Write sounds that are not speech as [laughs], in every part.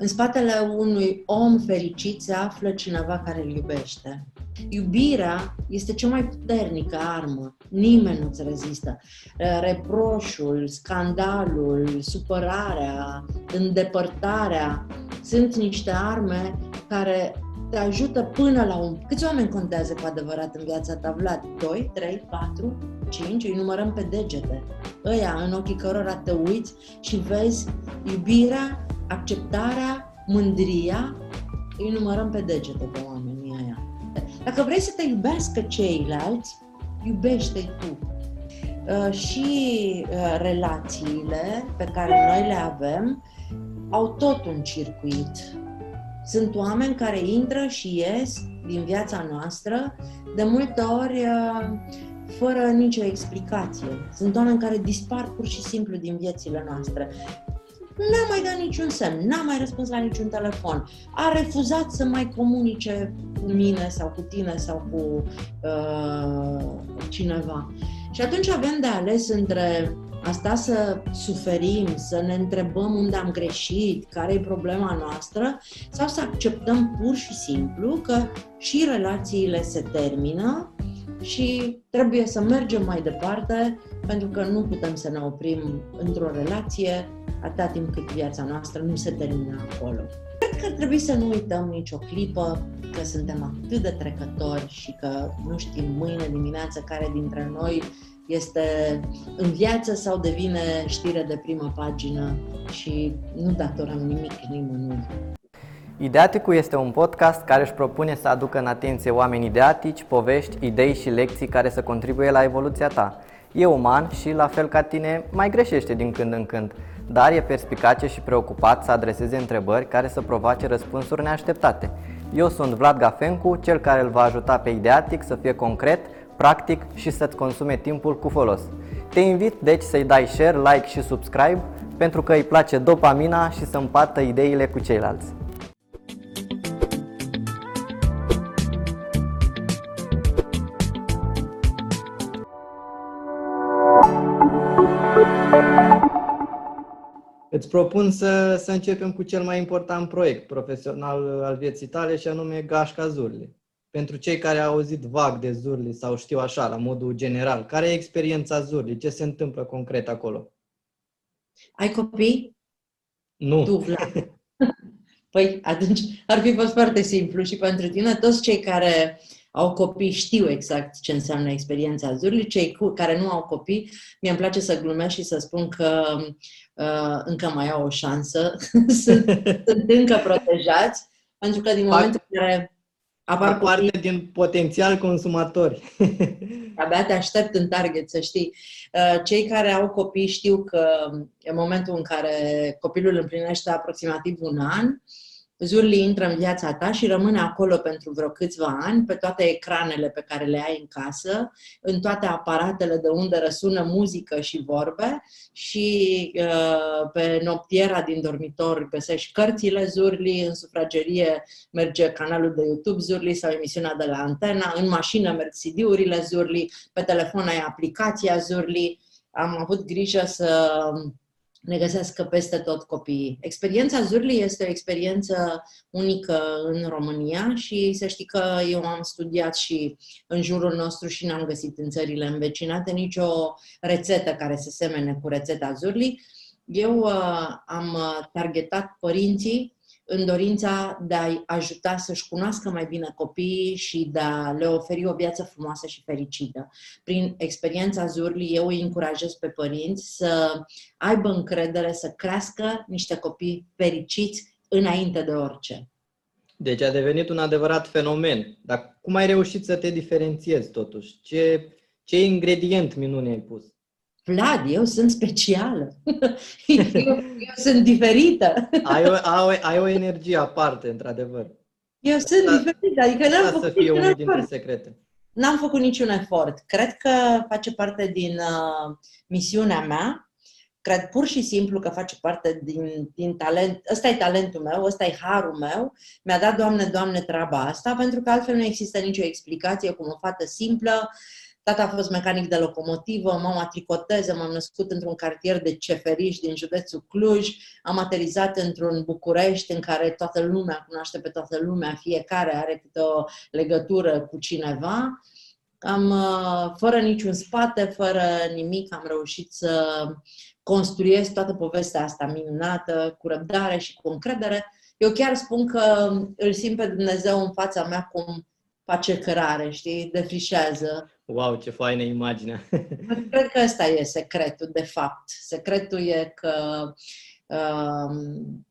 În spatele unui om fericit se află cineva care îl iubește. Iubirea este cea mai puternică armă. Nimeni nu-ți rezistă. Reproșul, scandalul, supărarea, îndepărtarea sunt niște arme care te ajută până la un... Câți oameni contează cu adevărat în viața ta, Vlad? 2, 3, 4, 5? Îi numărăm pe degete. Ăia în ochii cărora te uiți și vezi iubirea, acceptarea, mândria, îi numărăm pe degete pe oamenii ăia. Dacă vrei să te iubească ceilalți, iubește-i tu. Uh, și uh, relațiile pe care noi le avem au tot un circuit. Sunt oameni care intră și ies din viața noastră, de multe ori uh, fără nicio explicație. Sunt oameni care dispar pur și simplu din viețile noastre. N-a mai dat niciun semn, n-a mai răspuns la niciun telefon, a refuzat să mai comunice cu mine sau cu tine sau cu uh, cineva. Și atunci avem de ales între asta să suferim, să ne întrebăm unde am greșit, care e problema noastră, sau să acceptăm pur și simplu că și relațiile se termină și trebuie să mergem mai departe pentru că nu putem să ne oprim într-o relație atâta timp cât viața noastră nu se termină acolo. Cred că ar trebui să nu uităm nicio clipă că suntem atât de trecători și că nu știm mâine dimineață care dintre noi este în viață sau devine știre de primă pagină și nu datorăm nimic nimănui. Ideaticul este un podcast care își propune să aducă în atenție oameni ideatici, povești, idei și lecții care să contribuie la evoluția ta. E uman și, la fel ca tine, mai greșește din când în când, dar e perspicace și preocupat să adreseze întrebări care să provoace răspunsuri neașteptate. Eu sunt Vlad Gafencu, cel care îl va ajuta pe Ideatic să fie concret, practic și să-ți consume timpul cu folos. Te invit deci să-i dai share, like și subscribe pentru că îi place dopamina și să împartă ideile cu ceilalți. Îți propun să, să începem cu cel mai important proiect profesional al vieții tale și anume Gașca Zurli pentru cei care au auzit vag de Zurli sau știu așa, la modul general, care e experiența Zurli? Ce se întâmplă concret acolo? Ai copii? Nu. Tu, Vlad. [laughs] Păi atunci ar fi fost foarte simplu și pentru tine. Toți cei care au copii știu exact ce înseamnă experiența Zurli. Cei cu, care nu au copii, mi-e place să glumesc și să spun că uh, încă mai au o șansă, [laughs] sunt, sunt încă protejați, pentru că din momentul în care apar parte copii. din potențial consumatori. [laughs] Abia te aștept în target, să știi. Uh, cei care au copii știu că în momentul în care copilul împlinește aproximativ un an, Zurli intră în viața ta și rămâne acolo pentru vreo câțiva ani, pe toate ecranele pe care le ai în casă, în toate aparatele de unde răsună muzică și vorbe și uh, pe noptiera din dormitor găsești cărțile Zurli, în sufragerie merge canalul de YouTube Zurli sau emisiunea de la Antena, în mașină merg CD-urile Zurli, pe telefon ai aplicația Zurli. Am avut grijă să ne găsească peste tot copiii. Experiența Zurli este o experiență unică în România și să știi că eu am studiat și în jurul nostru și n-am găsit în țările învecinate nicio rețetă care să semene cu rețeta Zurli. Eu uh, am targetat părinții în dorința de a-i ajuta să-și cunoască mai bine copiii și de a le oferi o viață frumoasă și fericită. Prin experiența Zurli, eu îi încurajez pe părinți să aibă încredere, să crească niște copii fericiți înainte de orice. Deci a devenit un adevărat fenomen. Dar cum ai reușit să te diferențiezi totuși? Ce, ce ingredient minune ai pus? Vlad, eu sunt specială. [laughs] eu, eu sunt diferită. ai, o, ai, o, ai o energie aparte, într-adevăr. Eu sunt da, diferită, adică n-am făcut să fie unul dintre efort. secrete. N-am făcut niciun efort. Cred că face parte din uh, misiunea mea. Cred pur și simplu că face parte din, din talent. Ăsta e talentul meu, ăsta e harul meu. Mi-a dat, Doamne, Doamne, treaba asta, pentru că altfel nu există nicio explicație cum o fată simplă Tata a fost mecanic de locomotivă, mama tricoteză, m-am născut într-un cartier de ceferiș din județul Cluj, am aterizat într-un București în care toată lumea cunoaște pe toată lumea, fiecare are câte o legătură cu cineva. Am, uh, fără niciun spate, fără nimic, am reușit să construiesc toată povestea asta minunată, cu răbdare și cu încredere. Eu chiar spun că îl simt pe Dumnezeu în fața mea cum face cărare, știi, defrișează. Wow, ce faină imagine! [laughs] Cred că ăsta e secretul, de fapt. Secretul e că um,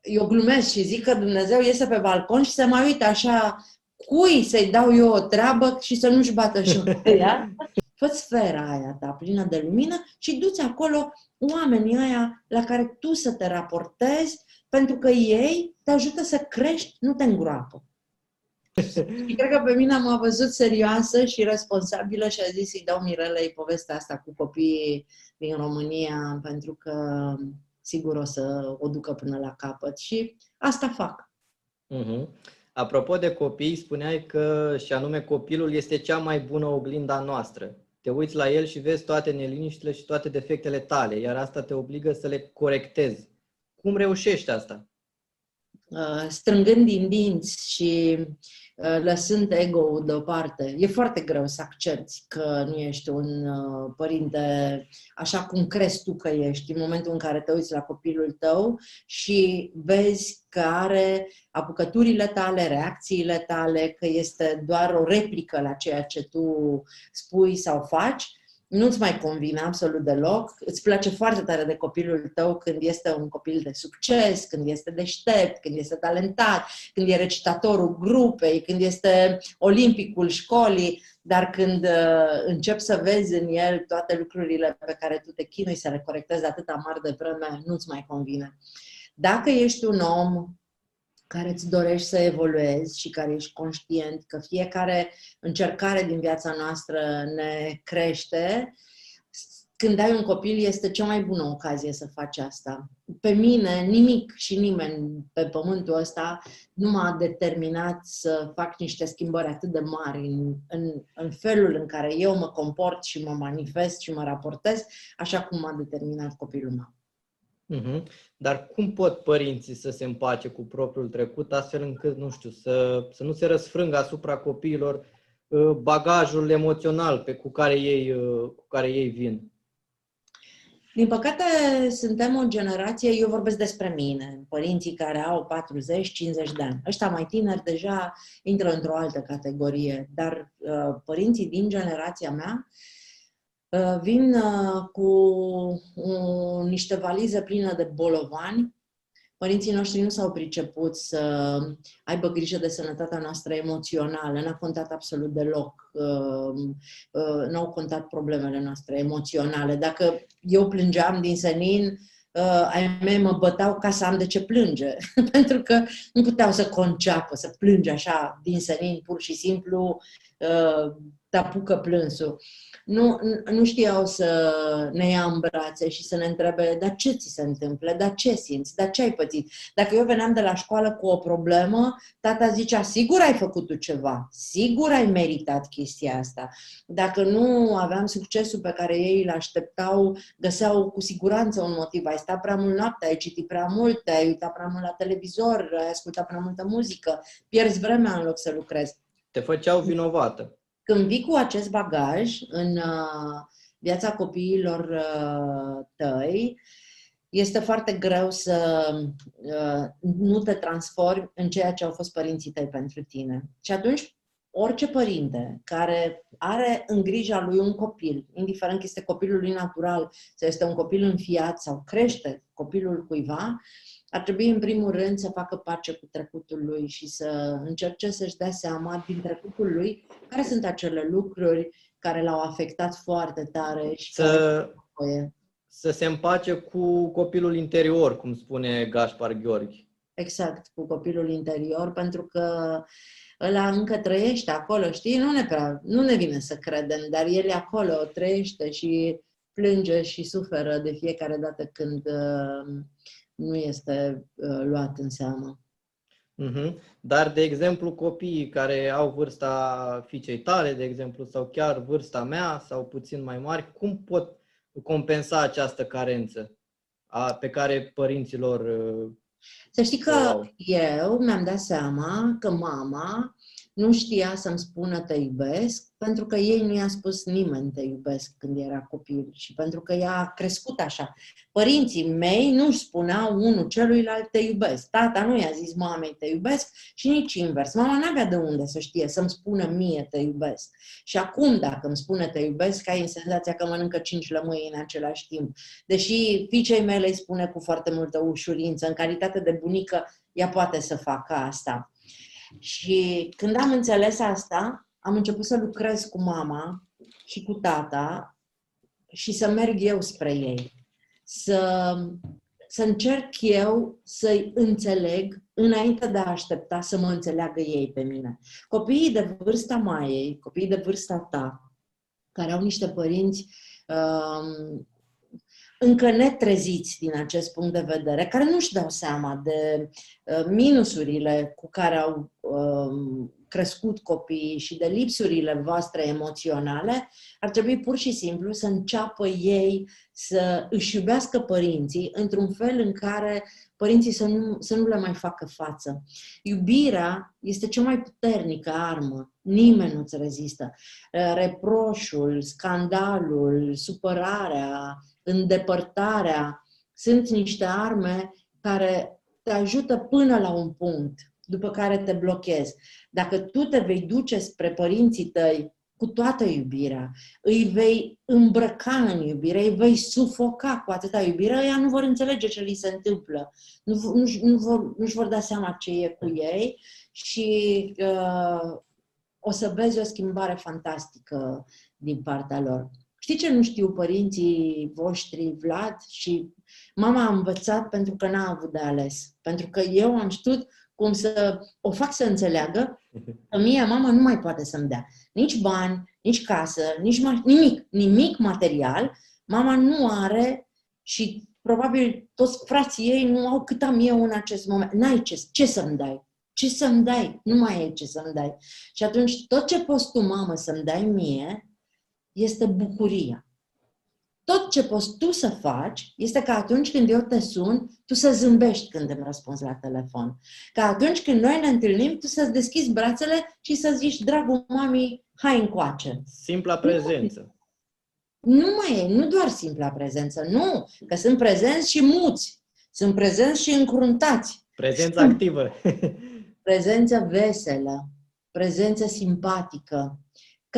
eu glumesc și zic că Dumnezeu iese pe balcon și se mai uită așa cui să-i dau eu o treabă și să nu-și bată jocul [laughs] ea. Fă sfera aia ta plină de lumină și du-ți acolo oamenii aia la care tu să te raportezi pentru că ei te ajută să crești, nu te îngroapă. Și cred că pe mine m-a văzut serioasă și responsabilă și a zis să-i dau Mirelei povestea asta cu copiii din România pentru că sigur o să o ducă până la capăt și asta fac. Uh-huh. Apropo de copii, spuneai că și anume copilul este cea mai bună oglinda noastră. Te uiți la el și vezi toate neliniștile și toate defectele tale, iar asta te obligă să le corectezi. Cum reușești asta? Uh, strângând din dinți și uh, lăsând ego-ul deoparte. E foarte greu să accepti că nu ești un uh, părinte așa cum crezi tu că ești în momentul în care te uiți la copilul tău și vezi că are apucăturile tale, reacțiile tale, că este doar o replică la ceea ce tu spui sau faci nu-ți mai convine absolut deloc, îți place foarte tare de copilul tău când este un copil de succes, când este deștept, când este talentat, când e recitatorul grupei, când este olimpicul școlii, dar când uh, începi să vezi în el toate lucrurile pe care tu te chinui să le corectezi atâta mari de vreme, nu-ți mai convine. Dacă ești un om care îți dorești să evoluezi și care ești conștient că fiecare încercare din viața noastră ne crește, când ai un copil este cea mai bună ocazie să faci asta. Pe mine, nimic și nimeni pe pământul ăsta nu m-a determinat să fac niște schimbări atât de mari în, în, în felul în care eu mă comport și mă manifest și mă raportez, așa cum m-a determinat copilul meu. Uh-huh. Dar cum pot părinții să se împace cu propriul trecut astfel încât, nu știu, să, să nu se răsfrângă asupra copiilor uh, bagajul emoțional pe cu care ei, uh, cu care ei vin? Din păcate, suntem o generație, eu vorbesc despre mine, părinții care au 40-50 de ani. Ăștia mai tineri deja intră într-o altă categorie, dar uh, părinții din generația mea uh, Uh, vin uh, cu niște valize pline de bolovani. Părinții noștri nu s-au priceput să aibă grijă de sănătatea noastră emoțională, n-a contat absolut deloc, uh, n-au contat problemele noastre emoționale. Dacă eu plângeam din senin, ai mei mă băteau ca să am de ce plânge, [laughs] pentru că nu puteau să conceapă, să plânge așa din senin, pur și simplu, te apucă plânsul nu, nu știau să ne ia în brațe și să ne întrebe, dar ce ți se întâmplă, dar ce simți, dar ce ai pățit. Dacă eu veneam de la școală cu o problemă, tata zicea, sigur ai făcut tu ceva, sigur ai meritat chestia asta. Dacă nu aveam succesul pe care ei îl așteptau, găseau cu siguranță un motiv. Ai stat prea mult noapte, ai citit prea mult, ai uitat prea mult la televizor, ai ascultat prea multă muzică, pierzi vremea în loc să lucrezi. Te făceau vinovată. Când vii cu acest bagaj în uh, viața copiilor uh, tăi, este foarte greu să uh, nu te transformi în ceea ce au fost părinții tăi pentru tine. Și atunci, orice părinte care are în grija lui un copil, indiferent că este copilul lui natural sau este un copil înfiat sau crește copilul cuiva, ar trebui în primul rând să facă pace cu trecutul lui și să încerce să-și dea seama din trecutul lui care sunt acele lucruri care l-au afectat foarte tare și să, care să se împace cu copilul interior, cum spune Gaspar Gheorghi. Exact, cu copilul interior, pentru că ăla încă trăiește acolo, știi? Nu ne, prea, nu ne vine să credem, dar el e acolo, trăiește și plânge și suferă de fiecare dată când uh, nu este uh, luat în seamă. Uh-huh. Dar, de exemplu, copiii care au vârsta fiicei tale, de exemplu, sau chiar vârsta mea, sau puțin mai mari, cum pot compensa această carență a, pe care părinților uh, Să știi că eu mi-am dat seama că mama nu știa să-mi spună te iubesc, pentru că ei nu i-a spus nimeni te iubesc când era copil și pentru că ea a crescut așa. Părinții mei nu spuneau unul celuilalt te iubesc. Tata nu i-a zis mamei te iubesc și nici invers. Mama n-avea de unde să știe să-mi spună mie te iubesc. Și acum dacă îmi spune te iubesc, ai senzația că mănâncă cinci lămâi în același timp. Deși fiicei mele îi spune cu foarte multă ușurință, în calitate de bunică, ea poate să facă asta. Și când am înțeles asta, am început să lucrez cu mama și cu tata și să merg eu spre ei. Să, să încerc eu să-i înțeleg înainte de a aștepta să mă înțeleagă ei pe mine. Copiii de vârsta Maiei, copiii de vârsta ta, care au niște părinți um, încă netreziți din acest punct de vedere, care nu-și dau seama de uh, minusurile cu care au um, crescut copiii și de lipsurile voastre emoționale, ar trebui pur și simplu să înceapă ei să își iubească părinții într-un fel în care părinții să nu, să nu le mai facă față. Iubirea este cea mai puternică armă. Nimeni nu-ți rezistă. Uh, reproșul, scandalul, supărarea, îndepărtarea sunt niște arme care te ajută până la un punct, după care te blochezi. Dacă tu te vei duce spre părinții tăi cu toată iubirea, îi vei îmbrăca în iubire, îi vei sufoca cu atâta iubire, ea nu vor înțelege ce li se întâmplă, nu, nu, nu vor, nu-și vor da seama ce e cu ei și uh, o să vezi o schimbare fantastică din partea lor. Știi ce nu știu părinții voștri, Vlad? Și mama a învățat pentru că n-a avut de ales. Pentru că eu am știut cum să o fac să înțeleagă [laughs] că mie mama nu mai poate să-mi dea nici bani, nici casă, nici ma- nimic, nimic material. Mama nu are și probabil toți frații ei nu au cât am eu în acest moment. N-ai ce, ce să-mi dai. Ce să-mi dai? Nu mai e ce să-mi dai. Și atunci tot ce poți tu, mamă, să-mi dai mie, este bucuria. Tot ce poți tu să faci este că atunci când eu te sun, tu să zâmbești când îmi răspunzi la telefon. Că atunci când noi ne întâlnim, tu să-ți deschizi brațele și să zici, dragul mami, hai încoace. Simpla prezență. Nu mai e, nu doar simpla prezență, nu, că sunt prezenți și muți, sunt prezenți și încruntați. Prezență activă. [laughs] prezență veselă, prezență simpatică,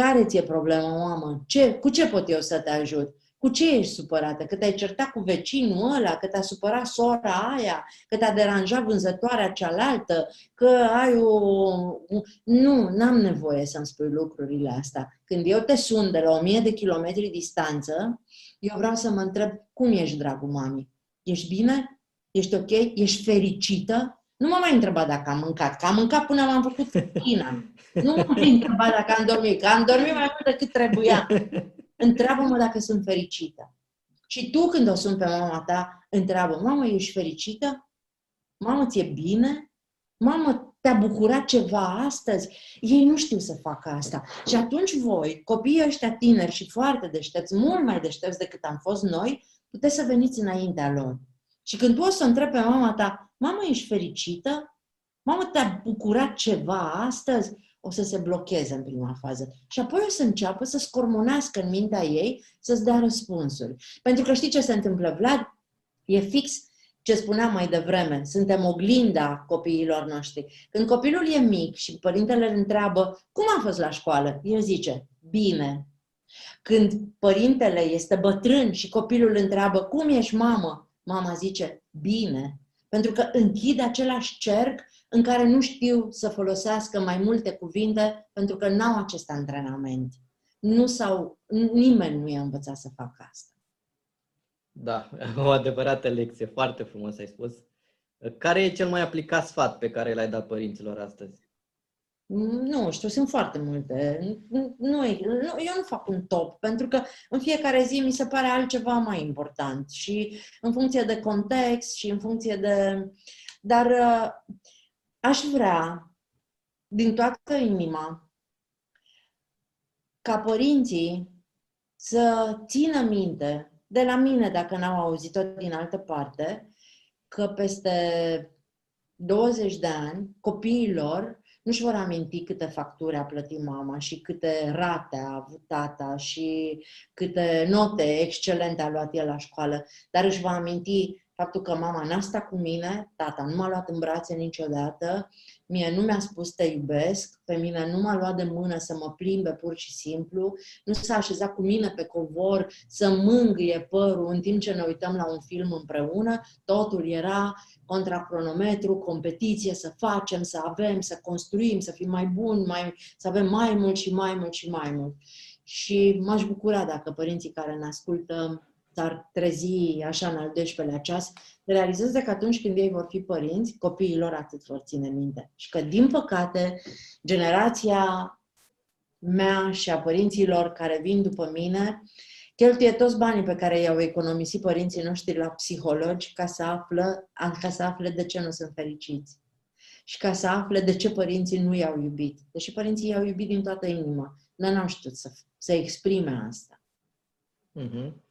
care ți-e problema, mamă? Ce, cu ce pot eu să te ajut? Cu ce ești supărată? Că te-ai certat cu vecinul ăla, că te-a supărat sora aia, că te-a deranjat vânzătoarea cealaltă, că ai o... Nu, n-am nevoie să-mi spui lucrurile astea. Când eu te sun de la o mie de kilometri distanță, eu vreau să mă întreb, cum ești, dragul mami? Ești bine? Ești ok? Ești fericită? Nu m-am mai întrebat dacă am mâncat, că am mâncat până m-am făcut fătina. Nu m-am mai întrebat dacă am dormit, că am dormit mai mult decât trebuia. Întreabă-mă dacă sunt fericită. Și tu când o sun pe mama ta, întreabă, mamă, ești fericită? Mamă, ți-e bine? Mamă, te-a bucurat ceva astăzi? Ei nu știu să facă asta. Și atunci voi, copiii ăștia tineri și foarte deștepți, mult mai deștepți decât am fost noi, puteți să veniți înaintea lor. Și când tu o să întrebi pe mama ta, Mamă, ești fericită? Mamă, te-a bucurat ceva astăzi? O să se blocheze în prima fază. Și apoi o să înceapă să scormonească în mintea ei să-ți dea răspunsuri. Pentru că știi ce se întâmplă, Vlad? E fix ce spuneam mai devreme, suntem oglinda copiilor noștri. Când copilul e mic și părintele îl întreabă cum a fost la școală, el zice, bine. Când părintele este bătrân și copilul îl întreabă cum ești mamă, mama zice, bine. Pentru că închid același cerc în care nu știu să folosească mai multe cuvinte pentru că n-au acest antrenament. Nu sau nimeni nu i-a învățat să facă asta. Da, [laughs] o adevărată lecție, foarte frumos ai spus. Care e cel mai aplicat sfat pe care l-ai dat părinților astăzi? Nu știu, sunt foarte multe. Nu, eu nu fac un top, pentru că în fiecare zi mi se pare altceva mai important și în funcție de context și în funcție de... Dar uh, aș vrea, din toată inima, ca părinții să țină minte, de la mine, dacă n-au auzit-o din altă parte, că peste 20 de ani, copiilor nu-și vor aminti câte facturi a plătit mama și câte rate a avut tata și câte note excelente a luat el la școală, dar își va aminti faptul că mama n-a stat cu mine, tata nu m-a luat în brațe niciodată, mie nu mi-a spus te iubesc, pe mine nu m-a luat de mână să mă plimbe pur și simplu, nu s-a așezat cu mine pe covor să mângâie părul în timp ce ne uităm la un film împreună, totul era contra cronometru, competiție, să facem, să avem, să construim, să fim mai buni, mai, să avem mai mult și mai mult și mai mult. Și m-aș bucura dacă părinții care ne ascultă s-ar trezi așa în al 12-lea ceas, realizeze că atunci când ei vor fi părinți, copiii lor atât vor ține minte. Și că, din păcate, generația mea și a părinților care vin după mine cheltuie toți banii pe care i-au economisit părinții noștri la psihologi ca să, află, ca să afle de ce nu sunt fericiți și ca să afle de ce părinții nu i-au iubit. Deși părinții i-au iubit din toată inima, dar n-au știut să, să exprime asta. Mm-hmm.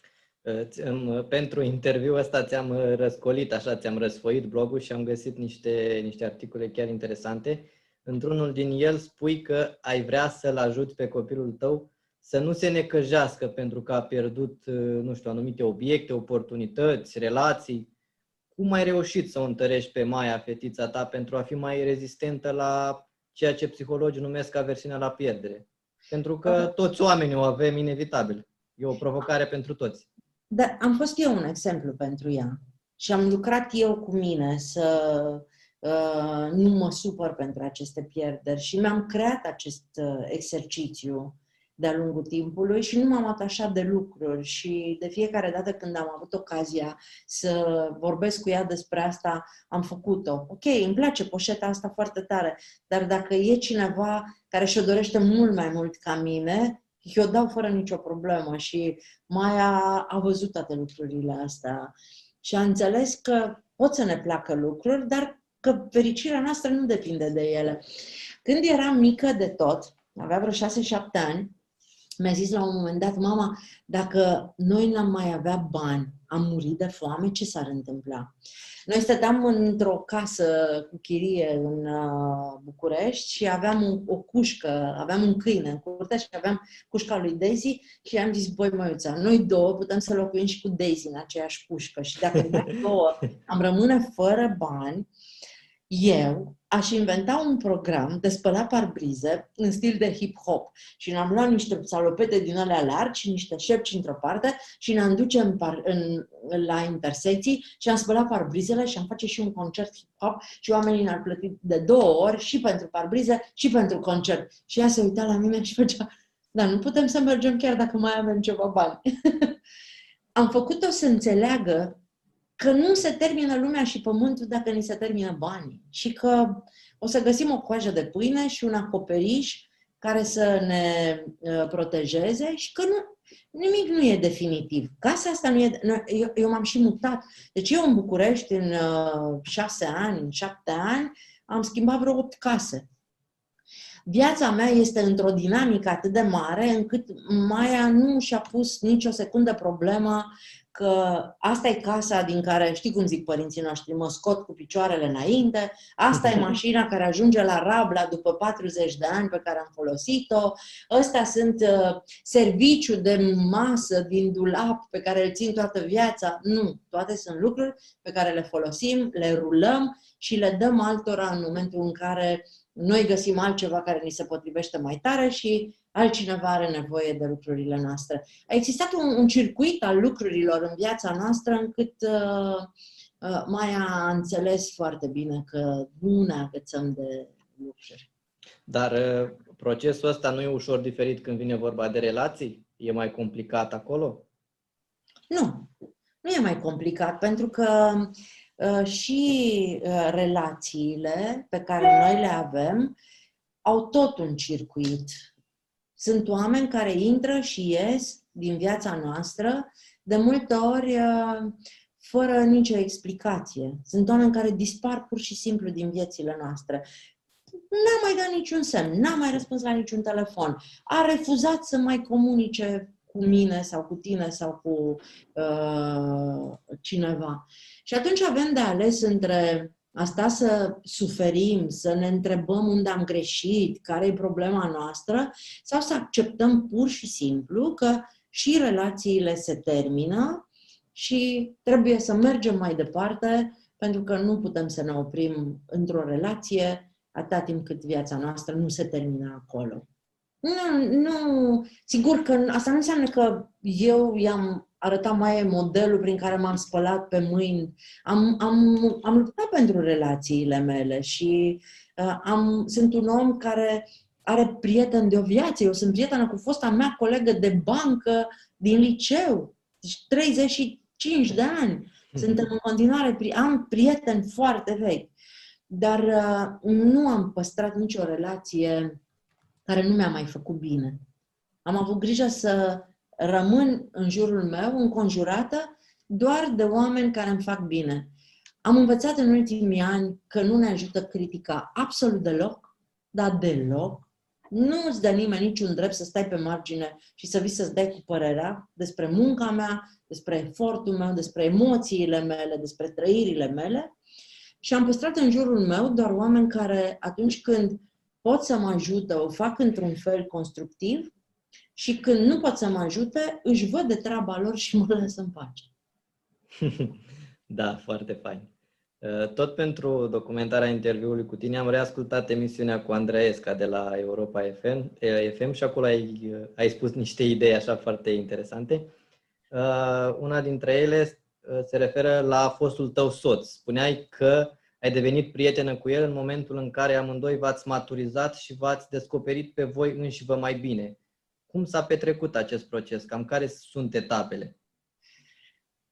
Pentru interviul ăsta ți-am răscolit, așa, ți-am răsfoit blogul și am găsit niște, niște articole chiar interesante. Într-unul din el spui că ai vrea să-l ajut pe copilul tău să nu se necăjească pentru că a pierdut, nu știu, anumite obiecte, oportunități, relații. Cum ai reușit să o întărești pe Maia, fetița ta, pentru a fi mai rezistentă la ceea ce psihologii numesc aversiunea la pierdere? Pentru că toți oamenii o avem inevitabil. E o provocare pentru toți. Dar am fost eu un exemplu pentru ea. Și am lucrat eu cu mine să uh, nu mă supăr pentru aceste pierderi și mi-am creat acest uh, exercițiu de-a lungul timpului și nu m-am atașat de lucruri și de fiecare dată când am avut ocazia să vorbesc cu ea despre asta, am făcut-o. Ok, îmi place poșeta asta foarte tare, dar dacă e cineva care și-o dorește mult mai mult ca mine, eu dau fără nicio problemă și Maia a văzut toate lucrurile astea și a înțeles că pot să ne placă lucruri, dar că fericirea noastră nu depinde de ele. Când eram mică de tot, avea vreo 6-7 ani, mi-a zis la un moment dat, mama, dacă noi n-am mai avea bani, am murit de foame, ce s-ar întâmpla? Noi stăteam într-o casă cu chirie în uh, București și aveam un, o cușcă, aveam un câine în curte și aveam cușca lui Daisy și am zis, băi măiuța, noi două putem să locuim și cu Daisy în aceeași cușcă și dacă noi două am rămâne fără bani, eu aș inventa un program de spălat parbrize în stil de hip-hop și ne-am luat niște salopete din alea largi și niște șepci într-o parte și ne-am duce în par, în, la intersecții și am spălat parbrizele și am face și un concert hip-hop și oamenii ne-ar plăti de două ori și pentru parbrize și pentru concert. Și ea se uita la mine și făcea, dar nu putem să mergem chiar dacă mai avem ceva bani. [laughs] am făcut-o să înțeleagă că nu se termină lumea și pământul dacă ni se termină banii și că o să găsim o coajă de pâine și un acoperiș care să ne uh, protejeze și că nu, nimic nu e definitiv. Casa asta nu e... Eu, eu m-am și mutat. Deci eu în București, în uh, șase ani, în șapte ani, am schimbat vreo opt case. Viața mea este într-o dinamică atât de mare încât Maia nu și-a pus nicio secundă problema că asta e casa din care, știi cum zic părinții noștri, mă scot cu picioarele înainte, asta e [laughs] mașina care ajunge la Rabla după 40 de ani pe care am folosit-o, ăstea sunt uh, serviciu de masă din dulap pe care îl țin toată viața. Nu, toate sunt lucruri pe care le folosim, le rulăm și le dăm altora în momentul în care noi găsim altceva care ni se potrivește mai tare și altcineva are nevoie de lucrurile noastre. A existat un, un circuit al lucrurilor în viața noastră încât uh, uh, mai a înțeles foarte bine că nu ne agățăm de lucruri. Dar uh, procesul ăsta nu e ușor diferit când vine vorba de relații? E mai complicat acolo? Nu, nu e mai complicat, pentru că uh, și uh, relațiile pe care noi le avem au tot un circuit sunt oameni care intră și ies din viața noastră, de multe ori uh, fără nicio explicație. Sunt oameni care dispar pur și simplu din viețile noastre. N-a mai dat niciun semn, n-a mai răspuns la niciun telefon, a refuzat să mai comunice cu mine sau cu tine sau cu uh, cineva. Și atunci avem de ales între asta să suferim, să ne întrebăm unde am greșit, care e problema noastră, sau să acceptăm pur și simplu că și relațiile se termină și trebuie să mergem mai departe pentru că nu putem să ne oprim într-o relație atâta timp cât viața noastră nu se termină acolo. Nu, nu, sigur că asta nu înseamnă că eu i-am arătat mai modelul prin care m-am spălat pe mâini. Am, am, am luptat pentru relațiile mele și uh, am, sunt un om care are prieten de o viață. Eu sunt prietenă cu fosta mea colegă de bancă din liceu. Deci 35 de ani. Suntem în continuare, am prieteni foarte vechi. Dar uh, nu am păstrat nicio relație care nu mi-a mai făcut bine. Am avut grijă să rămân în jurul meu înconjurată doar de oameni care îmi fac bine. Am învățat în ultimii ani că nu ne ajută critica absolut deloc, dar deloc. Nu îți dă nimeni niciun drept să stai pe margine și să vii să-ți dai cu părerea despre munca mea, despre efortul meu, despre emoțiile mele, despre trăirile mele. Și am păstrat în jurul meu doar oameni care, atunci când pot să mă ajute, o fac într-un fel constructiv și când nu pot să mă ajute, își văd de treaba lor și mă lăsă în pace. [laughs] da, foarte fain. Uh, tot pentru documentarea interviului cu tine am reascultat emisiunea cu Andreesca de la Europa FM, eh, FM și acolo ai, uh, ai spus niște idei așa foarte interesante. Uh, una dintre ele se referă la fostul tău soț. Spuneai că ai devenit prietenă cu el în momentul în care amândoi v-ați maturizat și v-ați descoperit pe voi înși vă mai bine. Cum s-a petrecut acest proces? Cam care sunt etapele?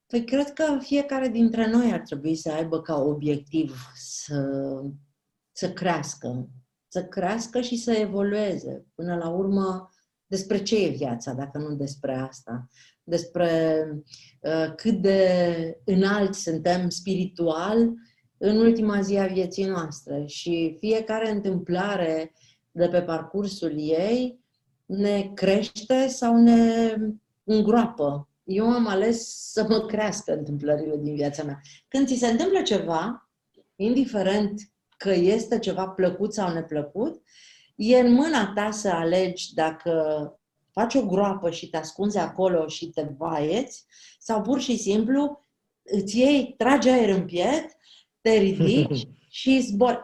Păi cred că fiecare dintre noi ar trebui să aibă ca obiectiv să, să crească. Să crească și să evolueze. Până la urmă, despre ce e viața, dacă nu despre asta? Despre uh, cât de înalt suntem spiritual în ultima zi a vieții noastre și fiecare întâmplare de pe parcursul ei ne crește sau ne îngroapă. Eu am ales să mă crească întâmplările din viața mea. Când ți se întâmplă ceva, indiferent că este ceva plăcut sau neplăcut, e în mâna ta să alegi dacă faci o groapă și te ascunzi acolo și te vaieți, sau pur și simplu îți iei, tragi aer în piept te ridici [laughs] și zbor.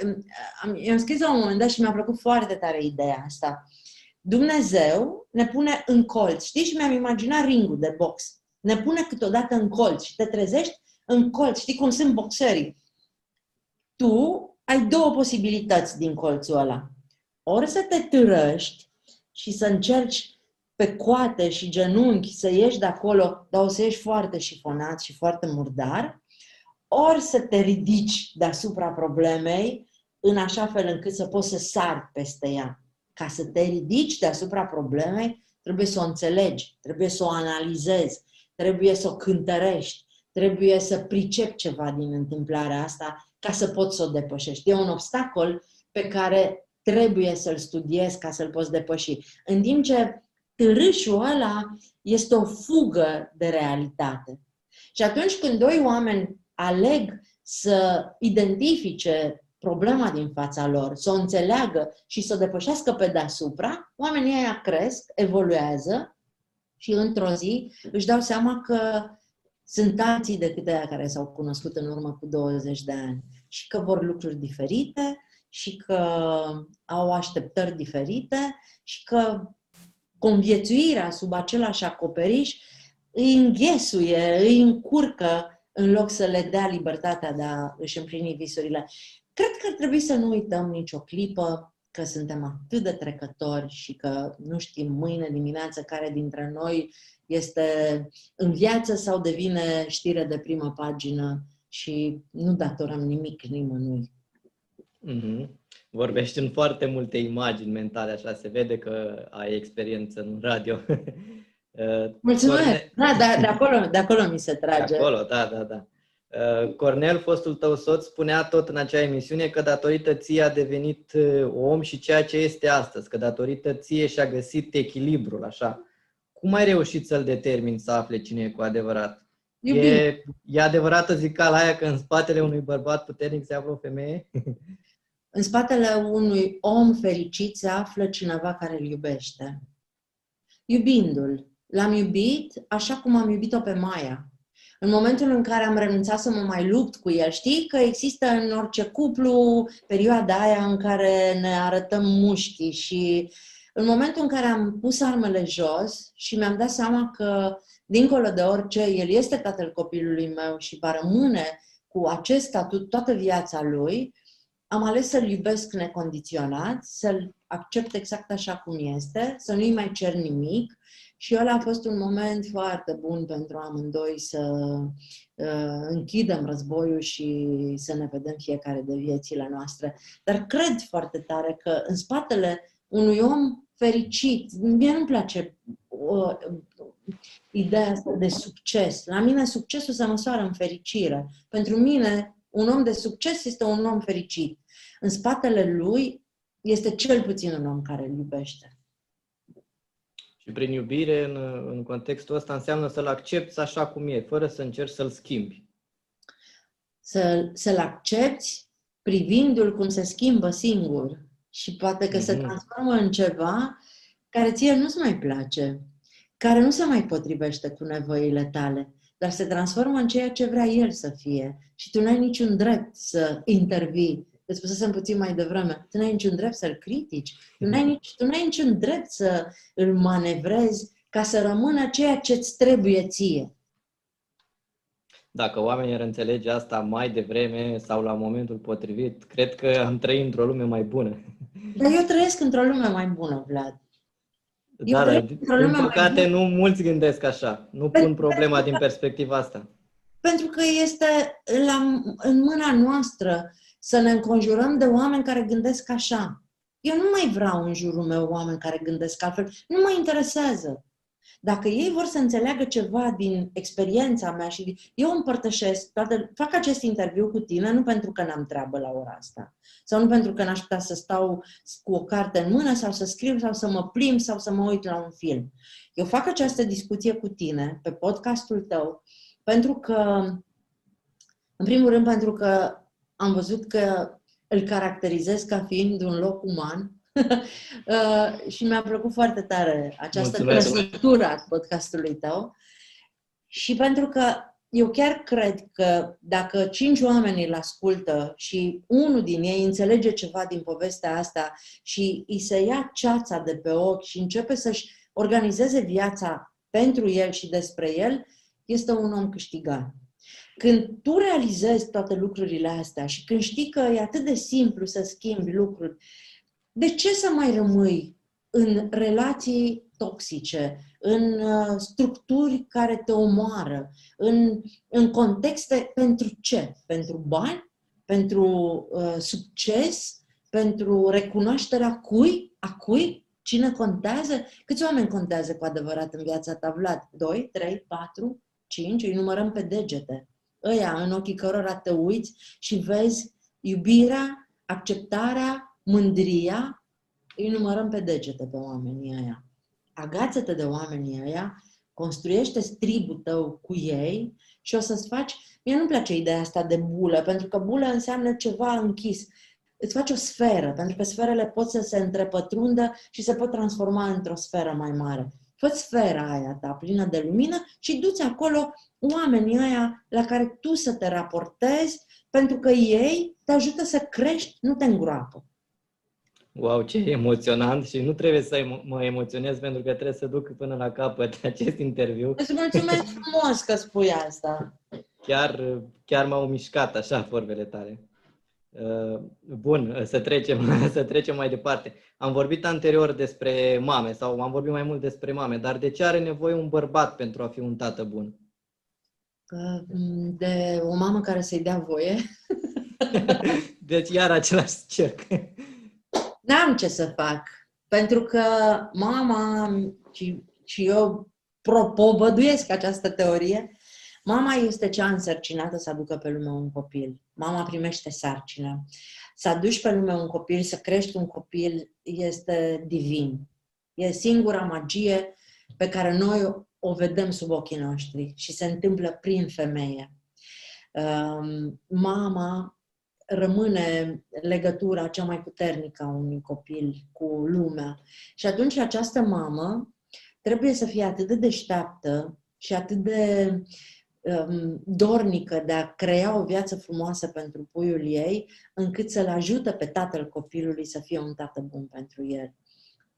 Am, eu am scris la un moment dat și mi-a plăcut foarte tare ideea asta. Dumnezeu ne pune în colț. Știi? Și mi-am imaginat ringul de box. Ne pune câteodată în colț și te trezești în colț. Știi cum sunt boxerii? Tu ai două posibilități din colțul ăla. Ori să te târăști și să încerci pe coate și genunchi să ieși de acolo, dar o să ieși foarte șifonat și foarte murdar, ori să te ridici deasupra problemei în așa fel încât să poți să sari peste ea. Ca să te ridici deasupra problemei, trebuie să o înțelegi, trebuie să o analizezi, trebuie să o cântărești, trebuie să pricepi ceva din întâmplarea asta ca să poți să o depășești. E un obstacol pe care trebuie să-l studiezi ca să-l poți depăși. În timp ce târâșul ăla este o fugă de realitate. Și atunci când doi oameni aleg să identifice problema din fața lor, să o înțeleagă și să o depășească pe deasupra, oamenii aia cresc, evoluează și într-o zi își dau seama că sunt alții decât aia care s-au cunoscut în urmă cu 20 de ani și că vor lucruri diferite și că au așteptări diferite și că conviețuirea sub același acoperiș îi înghesuie, îi încurcă în loc să le dea libertatea de a își împlini visurile. Cred că ar trebui să nu uităm nicio clipă că suntem atât de trecători și că nu știm mâine dimineață care dintre noi este în viață sau devine știre de primă pagină și nu datorăm nimic nimănui. Mm-hmm. Vorbești în foarte multe imagini mentale, așa se vede că ai experiență în radio. [laughs] Uh, Mulțumesc! Corne... Da, da, de acolo, de acolo mi se trage. De acolo, da, da, da. Uh, Cornel, fostul tău soț, spunea tot în acea emisiune că datorită ție a devenit uh, om și ceea ce este astăzi, că datorită ție și-a găsit echilibrul, așa. Cum ai reușit să-l determini să afle cine e cu adevărat? E, e adevărată zicala aia că în spatele unui bărbat puternic se află o femeie? [laughs] În spatele unui om fericit se află cineva care îl iubește. Iubindu-l. L-am iubit așa cum am iubit-o pe Maia. În momentul în care am renunțat să mă mai lupt cu el, știi că există în orice cuplu perioada aia în care ne arătăm mușchii și în momentul în care am pus armele jos și mi-am dat seama că, dincolo de orice, el este tatăl copilului meu și va rămâne cu acest statut toată viața lui, am ales să-l iubesc necondiționat, să-l accept exact așa cum este, să nu-i mai cer nimic și ăla a fost un moment foarte bun pentru amândoi să uh, închidem războiul și să ne vedem fiecare de viețile noastre. Dar cred foarte tare că în spatele unui om fericit, mie nu-mi place uh, ideea asta de succes. La mine succesul se măsoară în fericire. Pentru mine, un om de succes este un om fericit. În spatele lui este cel puțin un om care îl iubește. Și prin iubire, în, în contextul ăsta, înseamnă să-l accepti așa cum e, fără să încerci să-l schimbi. Să, să-l accepti privindu-l cum se schimbă singur. Și poate că mm-hmm. se mhm. transformă în ceva care ție nu-ți mai place, care nu se mai potrivește cu nevoile tale, dar se transformă în ceea ce vrea el să fie. Și tu nu ai niciun drept să intervii îți spusesem puțin mai devreme, tu n-ai niciun drept să-l critici, tu n-ai, nici, tu n-ai niciun drept să îl manevrezi ca să rămână ceea ce îți trebuie ție. Dacă oamenii ar înțelege asta mai devreme sau la momentul potrivit, cred că am trăit într-o lume mai bună. Dar eu trăiesc într-o lume mai bună, Vlad. Eu da, dar din păcate nu mulți gândesc așa. Nu pun problema din perspectiva asta. Pentru că este la, în mâna noastră să ne înconjurăm de oameni care gândesc așa. Eu nu mai vreau în jurul meu oameni care gândesc altfel. Nu mă interesează. Dacă ei vor să înțeleagă ceva din experiența mea și eu împărtășesc, toate, fac acest interviu cu tine nu pentru că n-am treabă la ora asta sau nu pentru că n-aș putea să stau cu o carte în mână sau să scriu sau să mă plimb sau să mă uit la un film. Eu fac această discuție cu tine pe podcastul tău pentru că, în primul rând, pentru că am văzut că îl caracterizez ca fiind un loc uman [laughs] uh, și mi-a plăcut foarte tare această trăsătură a podcastului tău. Și pentru că eu chiar cred că dacă cinci oameni îl ascultă și unul din ei înțelege ceva din povestea asta și îi se ia ceața de pe ochi și începe să-și organizeze viața pentru el și despre el, este un om câștigat. Când tu realizezi toate lucrurile astea și când știi că e atât de simplu să schimbi lucruri, de ce să mai rămâi în relații toxice, în uh, structuri care te omoară, în, în contexte pentru ce? Pentru bani? Pentru uh, succes? Pentru recunoașterea cui? A cui? Cine contează? Câți oameni contează cu adevărat în viața ta, Vlad? 2, 3, 4, 5? Îi numărăm pe degete ăia în ochii cărora te uiți și vezi iubirea, acceptarea, mândria, îi numărăm pe degete pe oamenii ăia. Agață-te de oamenii ăia, construiește stribul tău cu ei și o să-ți faci... Mie nu-mi place ideea asta de bulă, pentru că bulă înseamnă ceva închis. Îți faci o sferă, pentru că sferele pot să se întrepătrundă și se pot transforma într-o sferă mai mare. Fă sfera aia ta plină de lumină și du-ți acolo oamenii aia la care tu să te raportezi, pentru că ei te ajută să crești, nu te îngroapă. Wow, ce emoționant și nu trebuie să mă emoționez pentru că trebuie să duc până la capăt [laughs] acest interviu. Îți mulțumesc [laughs] frumos că spui asta. Chiar, chiar m-au mișcat așa vorbele tale. Uh, bun, să trecem, [laughs] să trecem mai departe. Am vorbit anterior despre mame sau am vorbit mai mult despre mame, dar de ce are nevoie un bărbat pentru a fi un tată bun? Mm, de o mamă care să-i dea voie. [laughs] Deci iar același cerc. N-am ce să fac. Pentru că mama și, și eu propovăduiesc această teorie, Mama este cea însărcinată să aducă pe lume un copil. Mama primește sarcină. Să aduci pe lume un copil, să crești un copil, este divin. E singura magie pe care noi o vedem sub ochii noștri și se întâmplă prin femeie. Um, mama rămâne legătura cea mai puternică a unui copil cu lumea. Și atunci această mamă trebuie să fie atât de deșteaptă și atât de um, dornică de a crea o viață frumoasă pentru puiul ei, încât să-l ajută pe tatăl copilului să fie un tată bun pentru el.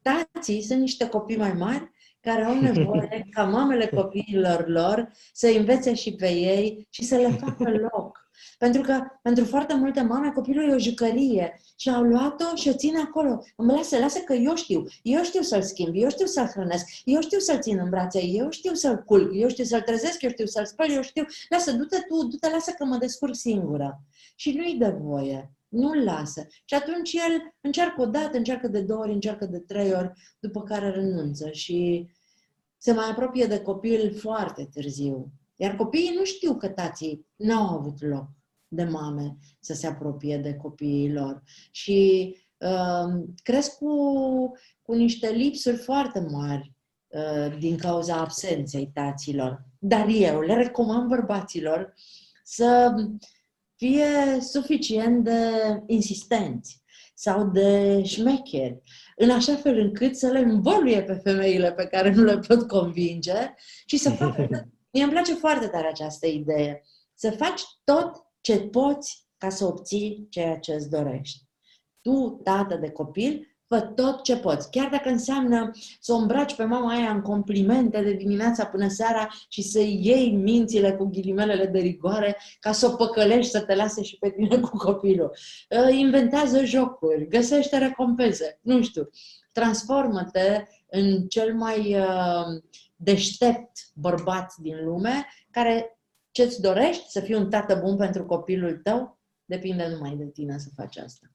Tații sunt niște copii mai mari care au nevoie [laughs] ca mamele copiilor lor să învețe și pe ei și să le facă loc. Pentru că pentru foarte multe mame copilul e o jucărie și au luat-o și o țin acolo. Îmi lasă, lasă că eu știu. Eu știu să-l schimb, eu știu să-l hrănesc, eu știu să-l țin în brațe, eu știu să-l culc, eu știu să-l trezesc, eu știu să-l spăl, eu știu. Lasă, du-te tu, du-te, lasă că mă descurc singură. Și nu-i dă voie. Nu-l lasă. Și atunci el încearcă o dată, încearcă de două ori, încearcă de trei ori, după care renunță și se mai apropie de copil foarte târziu. Iar copiii nu știu că tații n-au avut loc de mame să se apropie de copiii lor. Și uh, cresc cu, cu niște lipsuri foarte mari uh, din cauza absenței taților. Dar eu le recomand bărbaților să fie suficient de insistenți sau de șmecheri, în așa fel încât să le învăluie pe femeile pe care nu le pot convinge și să facă... [laughs] Mie îmi place foarte tare această idee. Să faci tot ce poți ca să obții ceea ce îți dorești. Tu, tată de copil, fă tot ce poți. Chiar dacă înseamnă să o îmbraci pe mama aia în complimente de dimineața până seara și să iei mințile cu ghilimelele de rigoare ca să o păcălești, să te lase și pe tine cu copilul. Ă, inventează jocuri, găsește recompense, nu știu. Transformă-te în cel mai ă, deștept bărbat din lume care ce-ți dorești? Să fii un tată bun pentru copilul tău? Depinde numai de tine să faci asta.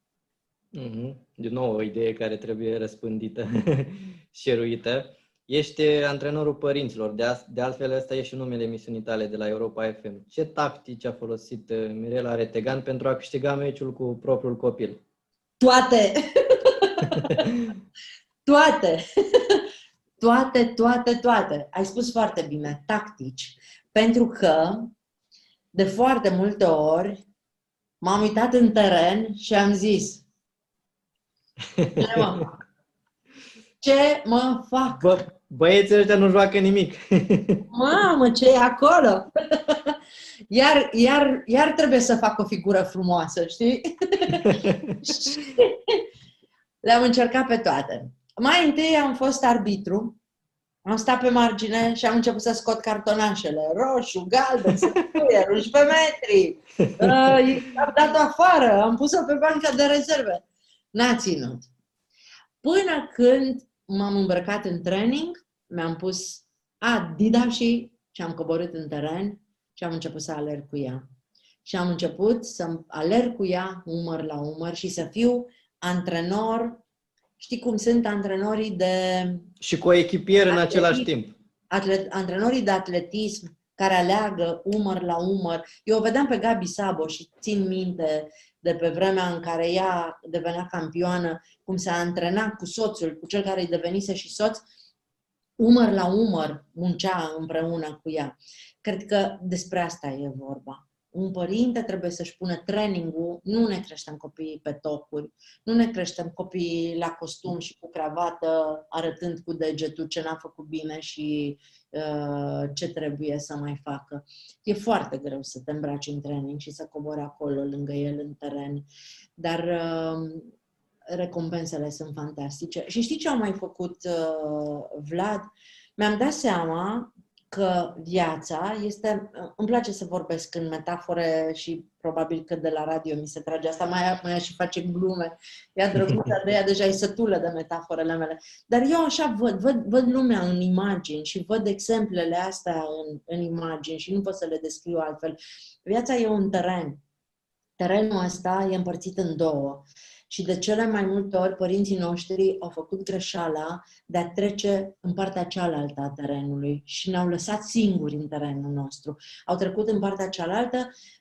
Mm-hmm. Din nou, o idee care trebuie răspândită [laughs] și șeruită. Ești antrenorul părinților, de, a, de altfel ăsta e și numele emisiunii tale de la Europa FM. Ce tactici a folosit uh, Mirela Retegan pentru a câștiga meciul cu propriul copil? Toate! [laughs] toate! [laughs] toate, toate, toate. Ai spus foarte bine, tactici. Pentru că, de foarte multe ori, m-am uitat în teren și am zis, ce mă fac? Ce mă fac? Bă, băieții ăștia nu joacă nimic. [laughs] Mamă, ce e acolo? [laughs] Iar, iar, iar trebuie să fac o figură frumoasă, știi? [laughs] Le-am încercat pe toate. Mai întâi am fost arbitru am stat pe margine și am început să scot cartonașele. Roșu, galben, săcuie, ruși pe metri. [laughs] Uh, am dat-o afară, am pus-o pe banca de rezerve. N-a ținut. Până când m-am îmbrăcat în training, mi-am pus Adidas și am coborât în teren și am început să alerg cu ea. Și am început să alerg cu ea umăr la umăr și să fiu antrenor Știi cum sunt antrenorii de... Și cu o echipier în același timp. Atlet, antrenorii de atletism care aleagă umăr la umăr. Eu o vedeam pe Gabi Sabo și țin minte de pe vremea în care ea devenea campioană, cum se antrena cu soțul, cu cel care îi devenise și soț, umăr la umăr muncea împreună cu ea. Cred că despre asta e vorba un părinte trebuie să-și pună trainingul, nu ne creștem copiii pe tocuri, nu ne creștem copiii la costum și cu cravată, arătând cu degetul ce n-a făcut bine și uh, ce trebuie să mai facă. E foarte greu să te îmbraci în training și să cobori acolo lângă el în teren, dar uh, recompensele sunt fantastice. Și știi ce am mai făcut, uh, Vlad? Mi-am dat seama că viața este... Îmi place să vorbesc în metafore și probabil că de la radio mi se trage asta, mai, mai și face glume. Ea drăguță de ea deja e sătulă de metaforele mele. Dar eu așa văd, văd, văd lumea în imagini și văd exemplele astea în, în imagini și nu pot să le descriu altfel. Viața e un teren. Terenul ăsta e împărțit în două. Și de cele mai multe ori părinții noștri au făcut greșeala de a trece în partea cealaltă a terenului și ne-au lăsat singuri în terenul nostru. Au trecut în partea cealaltă uh,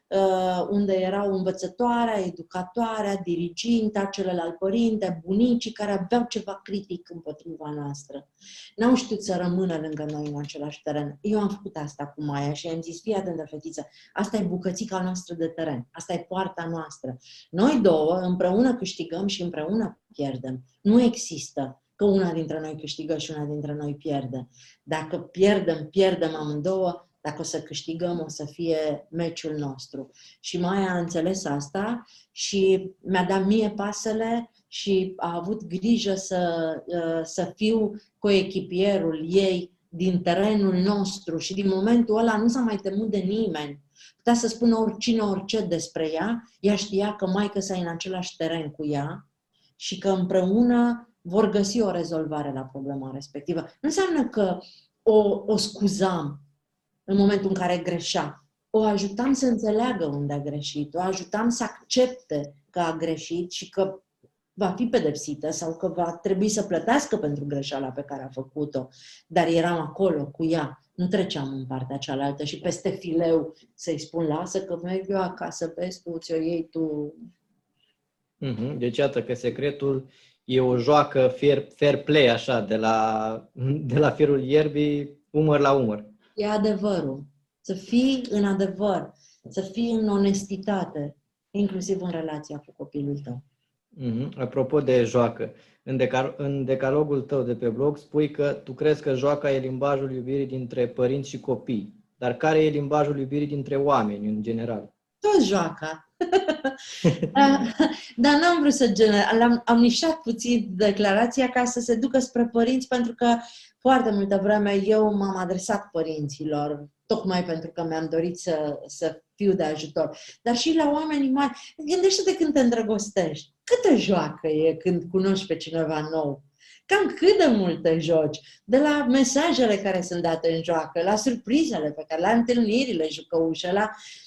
unde erau învățătoarea, educatoarea, diriginta, celălalt părinte, bunicii care aveau ceva critic împotriva noastră. N-au știut să rămână lângă noi în același teren. Eu am făcut asta cu Maia și am zis, fii atentă, fetiță, asta e bucățica noastră de teren, asta e poarta noastră. Noi două împreună câștigăm și împreună pierdem. Nu există că una dintre noi câștigă și una dintre noi pierde. Dacă pierdem, pierdem amândouă, dacă o să câștigăm, o să fie meciul nostru. Și Maia a înțeles asta și mi-a dat mie pasele și a avut grijă să, uh, să fiu coechipierul ei din terenul nostru și din momentul ăla nu s-a mai temut de nimeni. Putea să spună oricine orice despre ea, ea știa că maică sa e în același teren cu ea și că împreună vor găsi o rezolvare la problema respectivă. Nu înseamnă că o, o scuzam, în momentul în care greșea. O ajutam să înțeleagă unde a greșit, o ajutam să accepte că a greșit și că va fi pedepsită sau că va trebui să plătească pentru greșeala pe care a făcut-o. Dar eram acolo cu ea, nu treceam în partea cealaltă și peste fileu să-i spun, lasă că merg eu acasă, vezi tu, ți-o iei tu. Mhm. Deci iată că secretul e o joacă fair, fair play, așa, de la, de la firul ierbii, umăr la umăr e adevărul. Să fii în adevăr, să fii în onestitate, inclusiv în relația cu copilul tău. Mm-hmm. Apropo de joacă, în, decar- în decalogul tău de pe blog spui că tu crezi că joaca e limbajul iubirii dintre părinți și copii. Dar care e limbajul iubirii dintre oameni în general? Tot joaca. [laughs] Dar n-am vrut să general. Am, am nișat puțin declarația ca să se ducă spre părinți, pentru că foarte multă vreme eu m-am adresat părinților, tocmai pentru că mi-am dorit să, să fiu de ajutor. Dar și la oamenii mari. Gândește-te când te îndrăgostești. Câtă joacă e când cunoști pe cineva nou? Cam cât de multe joci. De la mesajele care sunt date în joacă, la surprizele pe care, la întâlnirile jucăușe, la uh,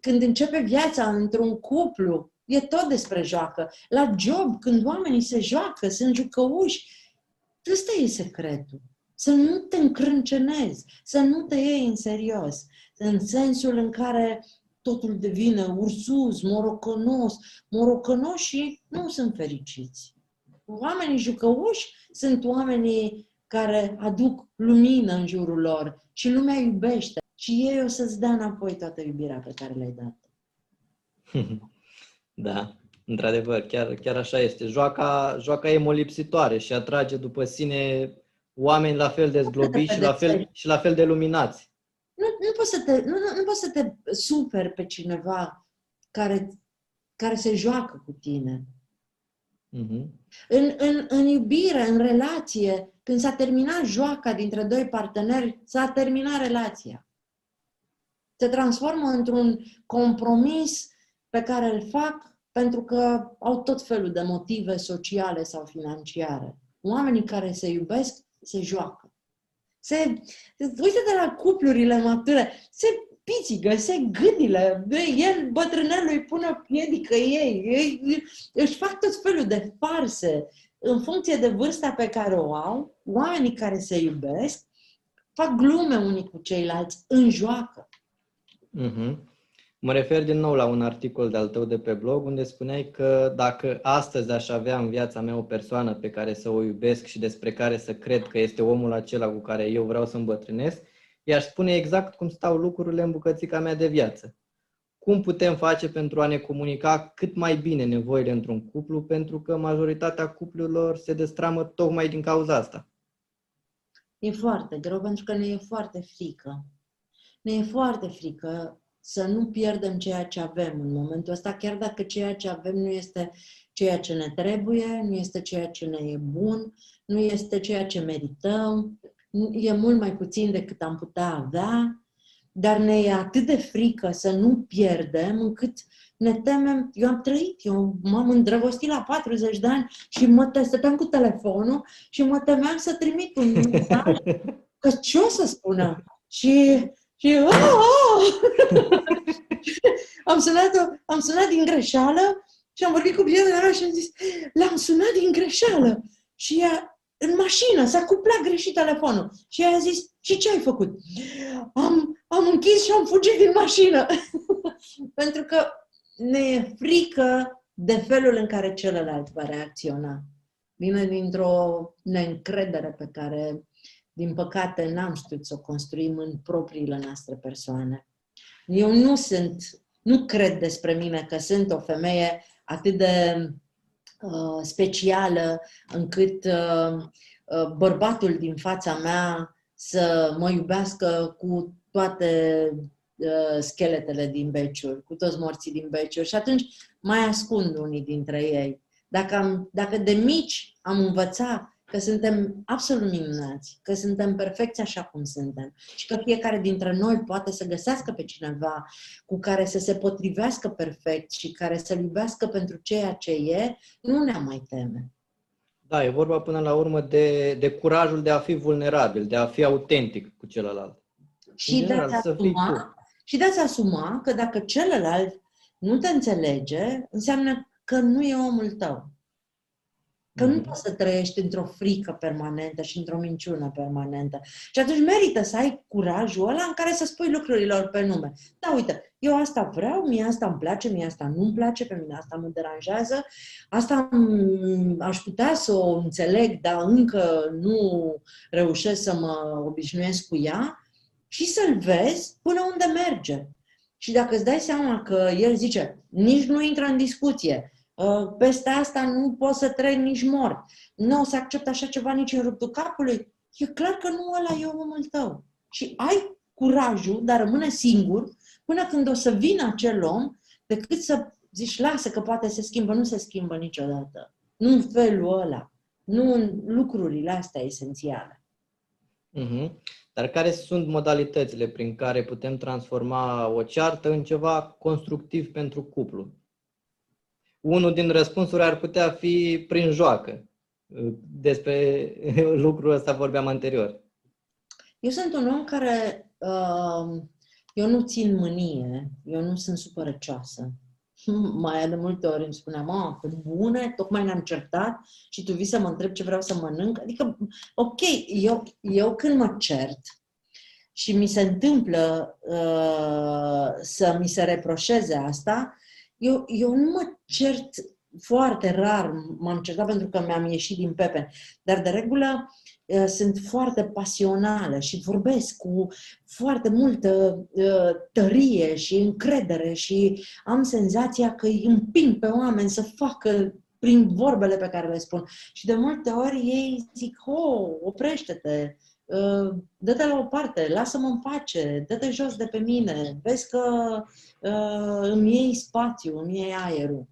când începe viața într-un cuplu, e tot despre joacă. La job, când oamenii se joacă, sunt jucăuși, Ăsta e secretul. Să nu te încrâncenezi, să nu te iei în serios, în sensul în care totul devine ursuz, morocănos, morocănos și nu sunt fericiți. Oamenii jucăuși sunt oamenii care aduc lumină în jurul lor și lumea iubește și ei o să-ți dea înapoi toată iubirea pe care le-ai dat. [laughs] Da. Într-adevăr, chiar, chiar așa este. Joaca, joaca e molipsitoare și atrage după sine oameni la fel de zglobiți și la fel, și la fel de luminați. Nu, nu, poți să te, nu, nu poți să te super pe cineva care, care se joacă cu tine. Uh-huh. În, în, în iubire, în relație, când s-a terminat joaca dintre doi parteneri, s-a terminat relația. Se transformă într-un compromis pe care îl fac pentru că au tot felul de motive sociale sau financiare. Oamenii care se iubesc se joacă. Se, uite de la cuplurile mature, se pițigă, se gâdile, el, bătrânelul, îi pune piedică ei, ei, își fac tot felul de farse în funcție de vârsta pe care o au, oamenii care se iubesc fac glume unii cu ceilalți în joacă. Uh-huh. Mă refer din nou la un articol de-al tău de pe blog unde spuneai că dacă astăzi aș avea în viața mea o persoană pe care să o iubesc și despre care să cred că este omul acela cu care eu vreau să îmbătrânesc, i-aș spune exact cum stau lucrurile în bucățica mea de viață. Cum putem face pentru a ne comunica cât mai bine nevoile într-un cuplu, pentru că majoritatea cuplurilor se destramă tocmai din cauza asta. E foarte greu pentru că ne e foarte frică. Ne e foarte frică să nu pierdem ceea ce avem în momentul ăsta, chiar dacă ceea ce avem nu este ceea ce ne trebuie, nu este ceea ce ne e bun, nu este ceea ce merităm, e mult mai puțin decât am putea avea, dar ne e atât de frică să nu pierdem încât ne temem, eu am trăit, eu m-am îndrăgostit la 40 de ani și mă stăteam cu telefonul și mă temeam să trimit un mesaj [laughs] că ce o să spună? Și și oh, oh! [laughs] am, sunat am sunat din greșeală Și am vorbit cu prietena mea și am zis, l-am sunat din greșeală. Și ea, în mașină, s-a cuplat greșit telefonul. Și ea a zis, și ce ai făcut? Am, am închis și am fugit din mașină. [laughs] Pentru că ne e frică de felul în care celălalt va reacționa. Vine dintr-o neîncredere pe care, din păcate, n-am știut să o construim în propriile noastre persoane. Eu nu sunt, nu cred despre mine că sunt o femeie atât de uh, specială încât uh, uh, bărbatul din fața mea să mă iubească cu toate uh, scheletele din beciuri, cu toți morții din beciuri și atunci mai ascund unii dintre ei. Dacă, am, dacă de mici am învățat că suntem absolut minunați, că suntem perfecți așa cum suntem și că fiecare dintre noi poate să găsească pe cineva cu care să se potrivească perfect și care să-l iubească pentru ceea ce e, nu ne mai teme. Da, e vorba până la urmă de, de curajul de a fi vulnerabil, de a fi autentic cu celălalt. Și de, a asuma, și de a asuma că dacă celălalt nu te înțelege, înseamnă că nu e omul tău. Că nu mhm. poți să trăiești într-o frică permanentă și într-o minciună permanentă. Și atunci merită să ai curajul ăla în care să spui lucrurilor pe nume. Da, uite, eu asta vreau, mie asta îmi place, mie asta nu îmi place, pe mine asta mă deranjează, asta aș putea să o înțeleg, dar încă nu reușesc să mă obișnuiesc cu ea și să-l vezi până unde merge. Și dacă îți dai seama că el zice, nici nu intră în discuție, Uh, peste asta nu poți să trec nici mort. Nu o să accept așa ceva nici în ruptul capului. E clar că nu ăla e omul tău. Și ai curajul, dar rămâne singur până când o să vină acel om, decât să zici, lasă că poate se schimbă. Nu se schimbă niciodată. Nu în felul ăla. Nu în lucrurile astea esențiale. Mm-hmm. Dar care sunt modalitățile prin care putem transforma o ceartă în ceva constructiv pentru cuplu? Unul din răspunsuri ar putea fi prin joacă. Despre [laughs] lucrul ăsta vorbeam anterior. Eu sunt un om care, uh, eu nu țin mânie, eu nu sunt supărăcioasă. [laughs] Mai de multe ori îmi spunea, mă, pe bune, tocmai ne-am certat și tu vii să mă întreb ce vreau să mănânc. Adică, ok, eu, eu când mă cert și mi se întâmplă uh, să mi se reproșeze asta, eu, eu nu mă cert foarte rar, m-am certat pentru că mi-am ieșit din pepe, dar de regulă uh, sunt foarte pasională și vorbesc cu foarte multă uh, tărie și încredere și am senzația că îi împing pe oameni să facă prin vorbele pe care le spun. Și de multe ori ei zic, oh, oprește-te, uh, dă-te la o parte, lasă-mă în pace, dă-te jos de pe mine, vezi că uh, îmi iei spațiu, îmi iei aerul.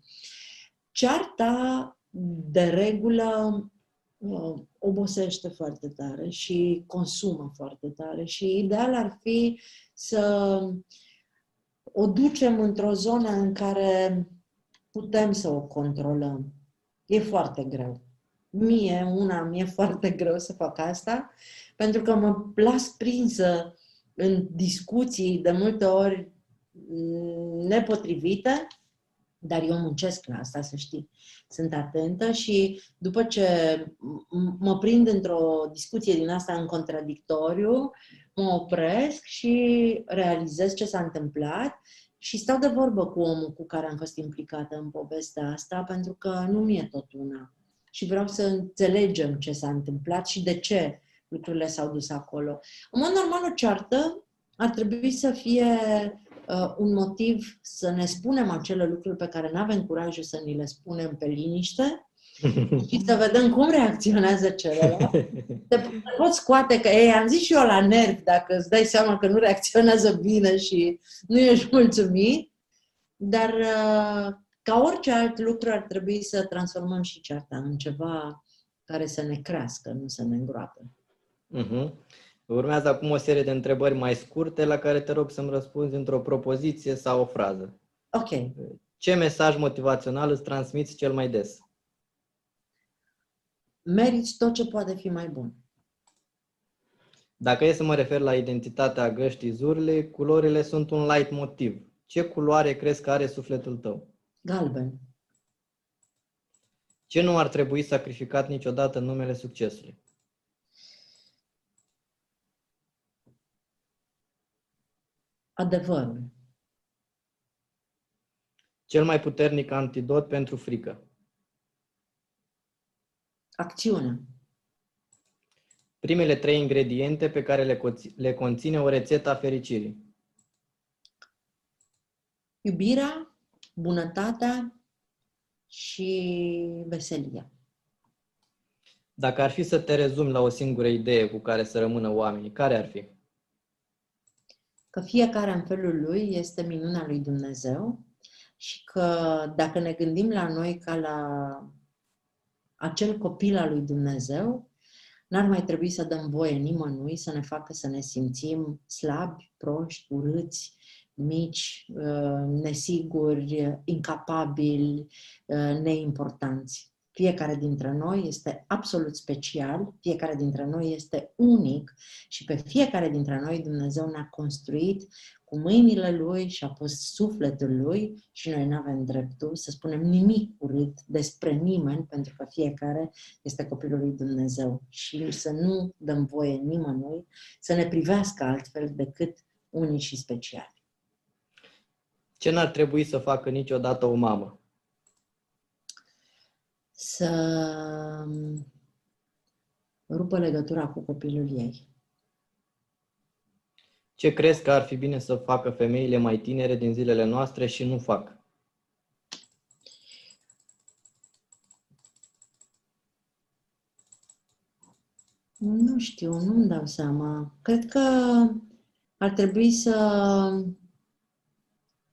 Cearta, de regulă, uh, obosește foarte tare și consumă foarte tare și ideal ar fi să o ducem într-o zonă în care putem să o controlăm. E foarte greu. Mie, una, mi-e foarte greu să fac asta, pentru că mă las prinsă în discuții de multe ori nepotrivite, dar eu muncesc la asta, să știi. Sunt atentă și după ce mă prind într-o discuție din asta în contradictoriu, mă opresc și realizez ce s-a întâmplat și stau de vorbă cu omul cu care am fost implicată în povestea asta, pentru că nu mi-e tot una. Și vreau să înțelegem ce s-a întâmplat și de ce lucrurile s-au dus acolo. În mod normal, o ceartă ar trebui să fie uh, un motiv să ne spunem acele lucruri pe care nu avem curajul să ni le spunem pe liniște [laughs] și să vedem cum reacționează celălalt. Te poți scoate că, ei, am zis și eu la nervi, dacă îți dai seama că nu reacționează bine și nu ești mulțumit, dar uh, ca orice alt lucru ar trebui să transformăm și cearta în ceva care să ne crească, nu să ne îngroape. Uh-huh. Urmează acum o serie de întrebări mai scurte la care te rog să-mi răspunzi într-o propoziție sau o frază. Ok. Ce mesaj motivațional îți transmiți cel mai des? Meriți tot ce poate fi mai bun. Dacă e să mă refer la identitatea găștii zurle, culorile sunt un light motiv. Ce culoare crezi că are sufletul tău? Galben. Ce nu ar trebui sacrificat niciodată în numele succesului? Adevărul. Cel mai puternic antidot pentru frică. Acțiunea. Primele trei ingrediente pe care le, co- le conține o rețetă a fericirii. Iubirea, bunătatea și veselia. Dacă ar fi să te rezumi la o singură idee cu care să rămână oamenii, care ar fi? Că fiecare în felul lui este minunea lui Dumnezeu și că dacă ne gândim la noi ca la acel copil al lui Dumnezeu, n-ar mai trebui să dăm voie nimănui să ne facă să ne simțim slabi, proști, urâți, mici, uh, nesiguri, incapabili, uh, neimportanți. Fiecare dintre noi este absolut special, fiecare dintre noi este unic și pe fiecare dintre noi Dumnezeu ne-a construit cu mâinile Lui și a pus sufletul Lui și noi nu avem dreptul să spunem nimic urât despre nimeni pentru că fiecare este copilul lui Dumnezeu și să nu dăm voie nimănui să ne privească altfel decât unici și speciali. Ce n-ar trebui să facă niciodată o mamă? Să rupă legătura cu copilul ei. Ce crezi că ar fi bine să facă femeile mai tinere din zilele noastre și nu fac? Nu știu, nu-mi dau seama. Cred că ar trebui să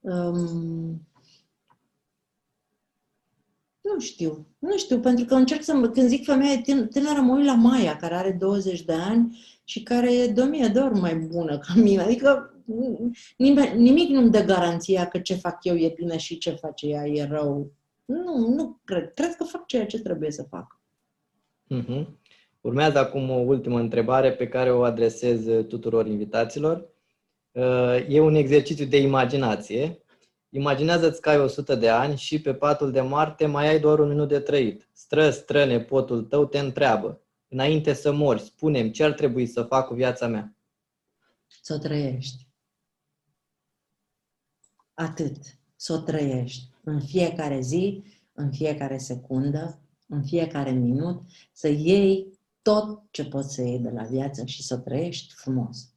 um, nu știu, nu știu, pentru că încerc să, când zic femeie tânără, mă uit la Maia, care are 20 de ani și care e de o mie de ori mai bună ca mine. Adică nimic, nimic nu-mi dă garanția că ce fac eu e bine și ce face ea e rău. Nu, nu cred. Cred că fac ceea ce trebuie să fac. Uh-huh. Urmează acum o ultimă întrebare pe care o adresez tuturor invitaților. Uh, e un exercițiu de imaginație. Imaginează-ți că ai 100 de ani și pe patul de moarte mai ai doar un minut de trăit. Stră, stră, nepotul tău te întreabă. Înainte să mori, spunem ce ar trebui să fac cu viața mea. Să o trăiești. Atât. Să o trăiești. În fiecare zi, în fiecare secundă, în fiecare minut, să iei tot ce poți să iei de la viață și să o trăiești frumos.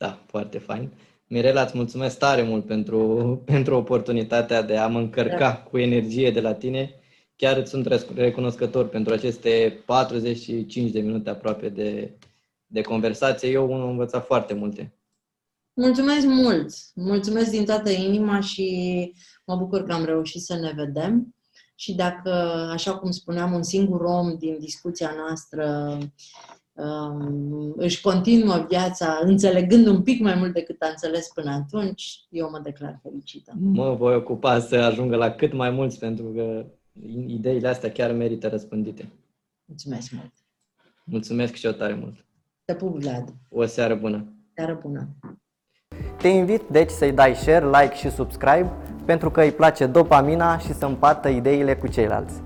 Da, foarte fain. Mirela, îți mulțumesc tare mult pentru, [laughs] pentru oportunitatea de a mă încărca da. cu energie de la tine. Chiar îți sunt recunoscător pentru aceste 45 de minute aproape de, de conversație. Eu am învățat foarte multe. Mulțumesc mult! Mulțumesc din toată inima și mă bucur că am reușit să ne vedem. Și dacă, așa cum spuneam, un singur om din discuția noastră um, își continuă viața înțelegând un pic mai mult decât a înțeles până atunci, eu mă declar fericită. Mă voi ocupa să ajungă la cât mai mulți, pentru că ideile astea chiar merită răspândite. Mulțumesc mult! Mulțumesc și eu tare mult! Te pup, Vlad! O seară bună! Seară bună! Te invit deci să-i dai share, like și subscribe pentru că îi place dopamina și să împartă ideile cu ceilalți.